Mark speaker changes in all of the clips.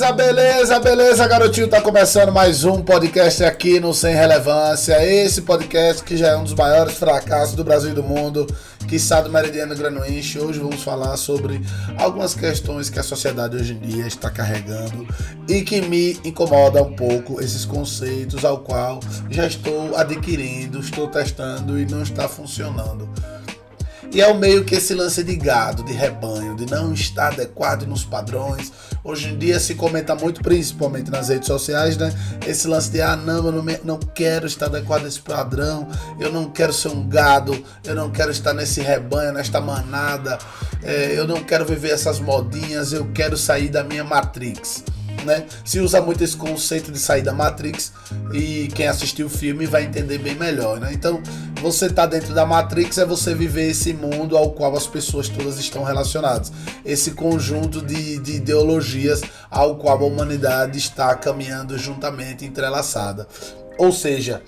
Speaker 1: Beleza, beleza, beleza, garotinho. Tá começando mais um podcast aqui no Sem Relevância. Esse podcast que já é um dos maiores fracassos do Brasil e do mundo, que está do Meridiano Granuinche. Hoje vamos falar sobre algumas questões que a sociedade hoje em dia está carregando e que me incomoda um pouco esses conceitos ao qual já estou adquirindo, estou testando e não está funcionando. E é o meio que esse lance de gado, de rebanho, de não estar adequado nos padrões. Hoje em dia se comenta muito, principalmente nas redes sociais, né? Esse lance de, ah, não, eu não, me, não quero estar adequado a esse padrão, eu não quero ser um gado, eu não quero estar nesse rebanho, nesta manada, é, eu não quero viver essas modinhas, eu quero sair da minha Matrix né? Se usa muito esse conceito de sair da Matrix e quem assistiu o filme vai entender bem melhor, né? Então, você tá dentro da Matrix é você viver esse mundo ao qual as pessoas todas estão relacionadas. Esse conjunto de, de ideologias ao qual a humanidade está caminhando juntamente, entrelaçada. Ou seja,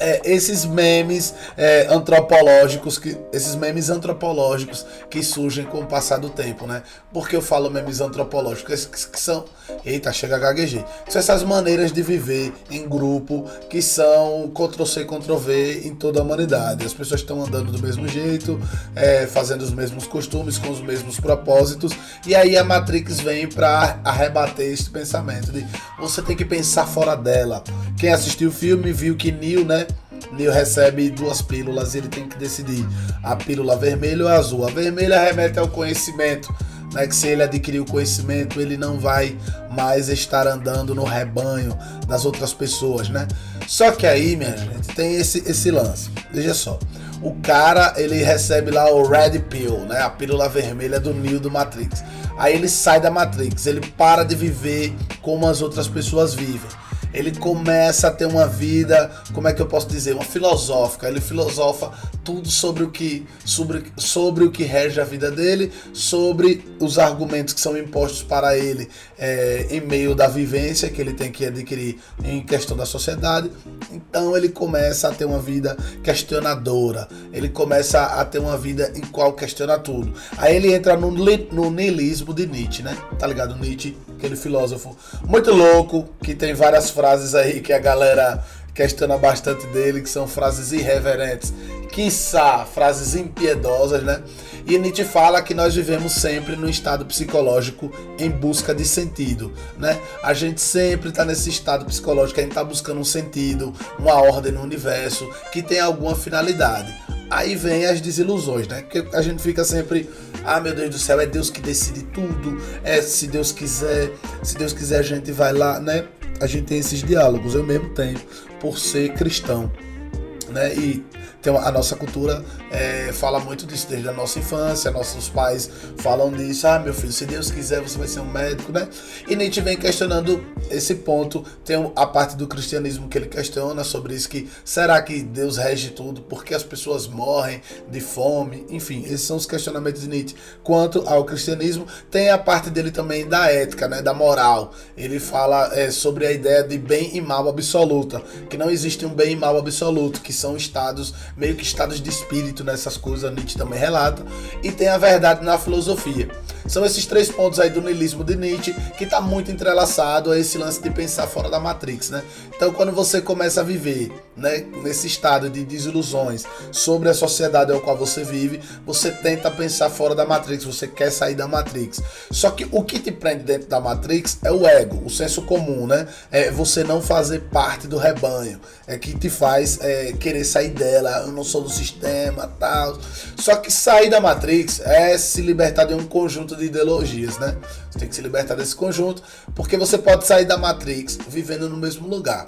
Speaker 1: é, esses memes é, antropológicos, que, esses memes antropológicos que surgem com o passar do tempo, né? Por que eu falo memes antropológicos? Que, que são. Eita, chega a. São essas maneiras de viver em grupo que são Ctrl-C, Ctrl-V em toda a humanidade. As pessoas estão andando do mesmo jeito, é, fazendo os mesmos costumes, com os mesmos propósitos, e aí a Matrix vem para arrebater esse pensamento de você tem que pensar fora dela. Quem assistiu o filme viu que Neo, né? Neo recebe duas pílulas e ele tem que decidir a pílula vermelha ou a azul. A vermelha remete ao conhecimento, né? Que se ele adquirir o conhecimento, ele não vai mais estar andando no rebanho das outras pessoas, né? Só que aí, minha gente, tem esse, esse lance. Veja só. O cara, ele recebe lá o Red Pill, né? A pílula vermelha do Neo do Matrix. Aí ele sai da Matrix, ele para de viver como as outras pessoas vivem ele começa a ter uma vida, como é que eu posso dizer, uma filosófica. Ele filosofa tudo sobre o que sobre, sobre o que rege a vida dele, sobre os argumentos que são impostos para ele é, em meio da vivência que ele tem que adquirir em questão da sociedade. Então ele começa a ter uma vida questionadora. Ele começa a ter uma vida em qual questiona tudo. Aí ele entra no, no niilismo de Nietzsche, né? Tá ligado? Nietzsche, aquele filósofo muito louco que tem várias frases aí que a galera questiona bastante dele, que são frases irreverentes, quiçá frases impiedosas, né? E Nietzsche fala que nós vivemos sempre no estado psicológico em busca de sentido, né? A gente sempre está nesse estado psicológico, a gente está buscando um sentido, uma ordem no universo que tem alguma finalidade. Aí vem as desilusões, né? Que a gente fica sempre, ah, meu Deus do céu, é Deus que decide tudo, é se Deus quiser, se Deus quiser a gente vai lá, né? A gente tem esses diálogos, eu mesmo tenho, por ser cristão, né? E tem a nossa cultura é, fala muito disso desde a nossa infância, nossos pais falam disso, ah meu filho, se Deus quiser você vai ser um médico, né? E Nietzsche vem questionando esse ponto, tem a parte do cristianismo que ele questiona sobre isso, que será que Deus rege tudo, por que as pessoas morrem de fome, enfim, esses são os questionamentos de Nietzsche. Quanto ao cristianismo, tem a parte dele também da ética, né, da moral, ele fala é, sobre a ideia de bem e mal absoluta, que não existe um bem e mal absoluto, que são estados meio que estados de espírito nessas coisas, Nietzsche também relata, e tem a verdade na filosofia. São esses três pontos aí do niilismo de Nietzsche que está muito entrelaçado a esse lance de pensar fora da Matrix, né? Então, quando você começa a viver, né, nesse estado de desilusões sobre a sociedade ao qual você vive, você tenta pensar fora da Matrix, você quer sair da Matrix. Só que o que te prende dentro da Matrix é o ego, o senso comum, né? É você não fazer parte do rebanho, é que te faz é, querer sair dela. Eu não sou do sistema, tal. Só que sair da Matrix é se libertar de um conjunto de ideologias, né? Você tem que se libertar desse conjunto, porque você pode sair da Matrix vivendo no mesmo lugar.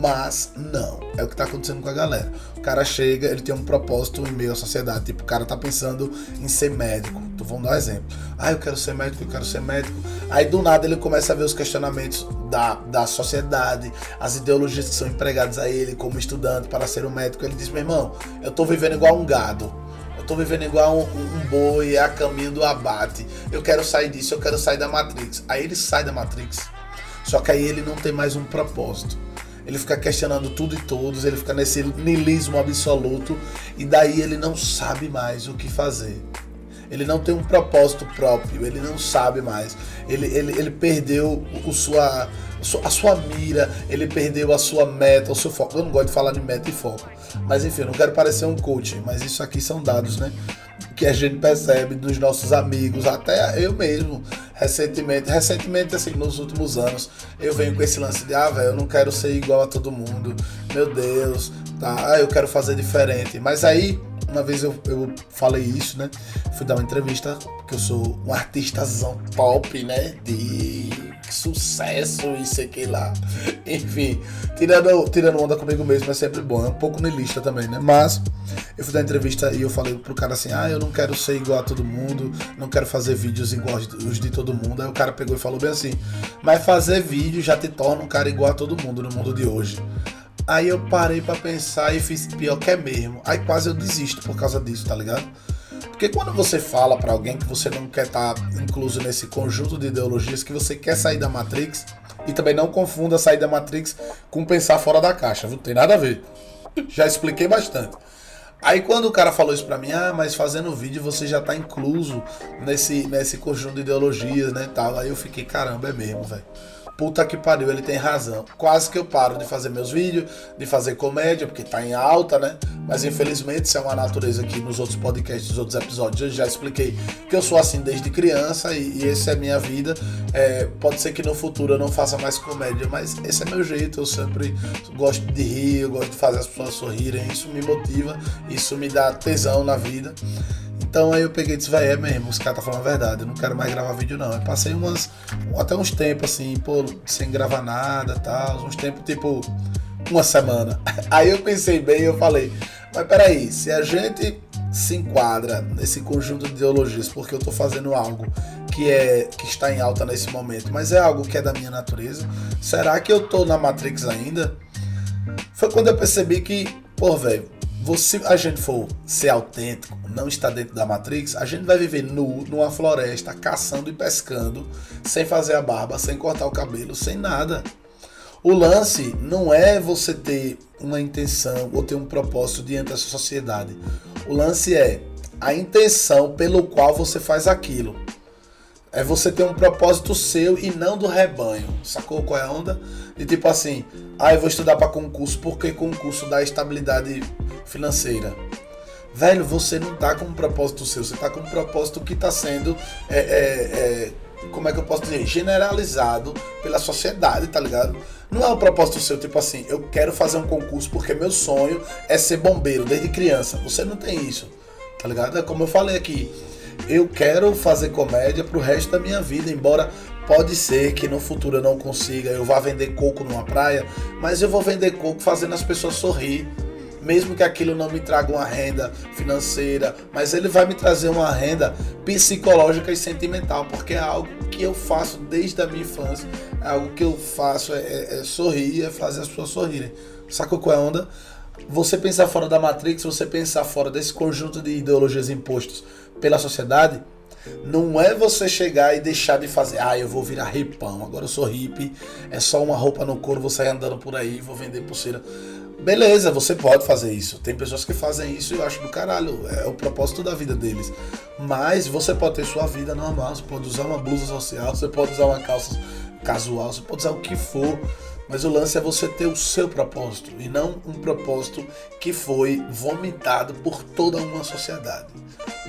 Speaker 1: Mas não, é o que está acontecendo com a galera. O cara chega, ele tem um propósito em meio à sociedade. Tipo, o cara tá pensando em ser médico. Então vamos dar um exemplo. Ah, eu quero ser médico, eu quero ser médico. Aí do nada ele começa a ver os questionamentos da, da sociedade, as ideologias que são empregadas a ele como estudante para ser um médico. Ele diz: meu irmão, eu tô vivendo igual um gado tô vivendo igual um, um, boi a caminho do abate. Eu quero sair disso, eu quero sair da Matrix. Aí ele sai da Matrix. Só que aí ele não tem mais um propósito. Ele fica questionando tudo e todos, ele fica nesse niilismo absoluto e daí ele não sabe mais o que fazer. Ele não tem um propósito próprio, ele não sabe mais. Ele, ele, ele perdeu o sua, a sua mira, ele perdeu a sua meta, o seu foco. Eu não gosto de falar de meta e foco. Mas enfim, não quero parecer um coach, mas isso aqui são dados, né? Que a gente percebe dos nossos amigos, até eu mesmo, recentemente, recentemente assim, nos últimos anos, eu venho com esse lance de, ah, velho, eu não quero ser igual a todo mundo, meu Deus, tá, ah, eu quero fazer diferente. Mas aí, uma vez eu, eu falei isso, né? Fui dar uma entrevista, que eu sou um artistazão top, né? De sucesso e sei que lá. Enfim, tirando, tirando onda comigo mesmo é sempre bom. É um pouco niilista também, né? Mas eu fui dar entrevista e eu falei pro cara assim: ah, eu não quero ser igual a todo mundo, não quero fazer vídeos igual os de todo mundo. Aí o cara pegou e falou bem assim: mas fazer vídeo já te torna um cara igual a todo mundo no mundo de hoje. Aí eu parei para pensar e fiz pior que é mesmo. Aí quase eu desisto por causa disso, tá ligado? Porque quando você fala para alguém que você não quer estar tá incluso nesse conjunto de ideologias, que você quer sair da Matrix, e também não confunda sair da Matrix com pensar fora da caixa, não tem nada a ver. Já expliquei bastante. Aí quando o cara falou isso pra mim, ah, mas fazendo vídeo você já tá incluso nesse, nesse conjunto de ideologias, né, tal. Aí eu fiquei, caramba, é mesmo, velho puta que pariu, ele tem razão. Quase que eu paro de fazer meus vídeos, de fazer comédia, porque tá em alta, né? Mas infelizmente isso é uma natureza aqui nos outros podcasts, nos outros episódios. Eu já expliquei que eu sou assim desde criança e, e essa é minha vida. É, pode ser que no futuro eu não faça mais comédia, mas esse é meu jeito. Eu sempre gosto de rir, eu gosto de fazer as pessoas sorrirem. Isso me motiva, isso me dá tesão na vida. Então aí eu peguei e disse, é mesmo, os caras tá falando a verdade, eu não quero mais gravar vídeo não. Eu passei umas, até uns tempos assim, pô, sem gravar nada tal, uns tempos tipo uma semana. Aí eu pensei bem e eu falei, mas peraí, se a gente se enquadra nesse conjunto de ideologias porque eu tô fazendo algo que é que está em alta nesse momento, mas é algo que é da minha natureza, será que eu tô na Matrix ainda? Foi quando eu percebi que, pô, velho, se a gente for ser autêntico, não estar dentro da Matrix, a gente vai viver nu numa floresta, caçando e pescando, sem fazer a barba, sem cortar o cabelo, sem nada. O lance não é você ter uma intenção ou ter um propósito diante da sociedade. O lance é a intenção pelo qual você faz aquilo. É você ter um propósito seu e não do rebanho. Sacou qual é a onda? De tipo assim, ah, eu vou estudar para concurso porque concurso dá estabilidade financeira. Velho, você não tá com um propósito seu, você tá com um propósito que tá sendo. É, é, é, como é que eu posso dizer? Generalizado pela sociedade, tá ligado? Não é um propósito seu, tipo assim, eu quero fazer um concurso porque meu sonho é ser bombeiro desde criança. Você não tem isso, tá ligado? É como eu falei aqui. Eu quero fazer comédia pro resto da minha vida, embora pode ser que no futuro eu não consiga, eu vá vender coco numa praia, mas eu vou vender coco fazendo as pessoas sorrir mesmo que aquilo não me traga uma renda financeira, mas ele vai me trazer uma renda psicológica e sentimental, porque é algo que eu faço desde a minha infância, é algo que eu faço, é, é, é sorrir, é fazer as pessoas sorrirem. Sacou qual é a onda? Você pensar fora da Matrix, você pensar fora desse conjunto de ideologias impostos pela sociedade, não é você chegar e deixar de fazer, ah, eu vou virar ripão, agora eu sou hippie, é só uma roupa no couro, vou sair andando por aí, vou vender pulseira. Beleza, você pode fazer isso. Tem pessoas que fazem isso e eu acho do caralho. É o propósito da vida deles. Mas você pode ter sua vida normal. Você pode usar uma blusa social, você pode usar uma calça casual, você pode usar o que for. Mas o lance é você ter o seu propósito e não um propósito que foi vomitado por toda uma sociedade.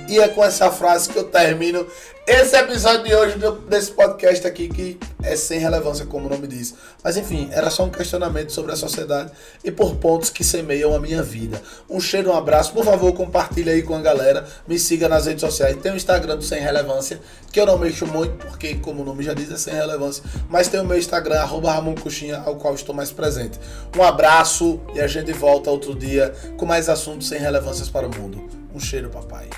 Speaker 1: E é com essa frase que eu termino esse episódio de hoje desse podcast aqui, que é sem relevância, como o nome diz. Mas enfim, era só um questionamento sobre a sociedade e por pontos que semeiam a minha vida. Um cheiro, um abraço. Por favor, compartilhe aí com a galera. Me siga nas redes sociais. Tem o Instagram do Sem Relevância, que eu não mexo muito, porque, como o nome já diz, é sem relevância. Mas tem o meu Instagram, arroba Ramon Coxinha, ao qual estou mais presente. Um abraço e a gente volta outro dia com mais assuntos sem relevâncias para o mundo. Um cheiro, papai.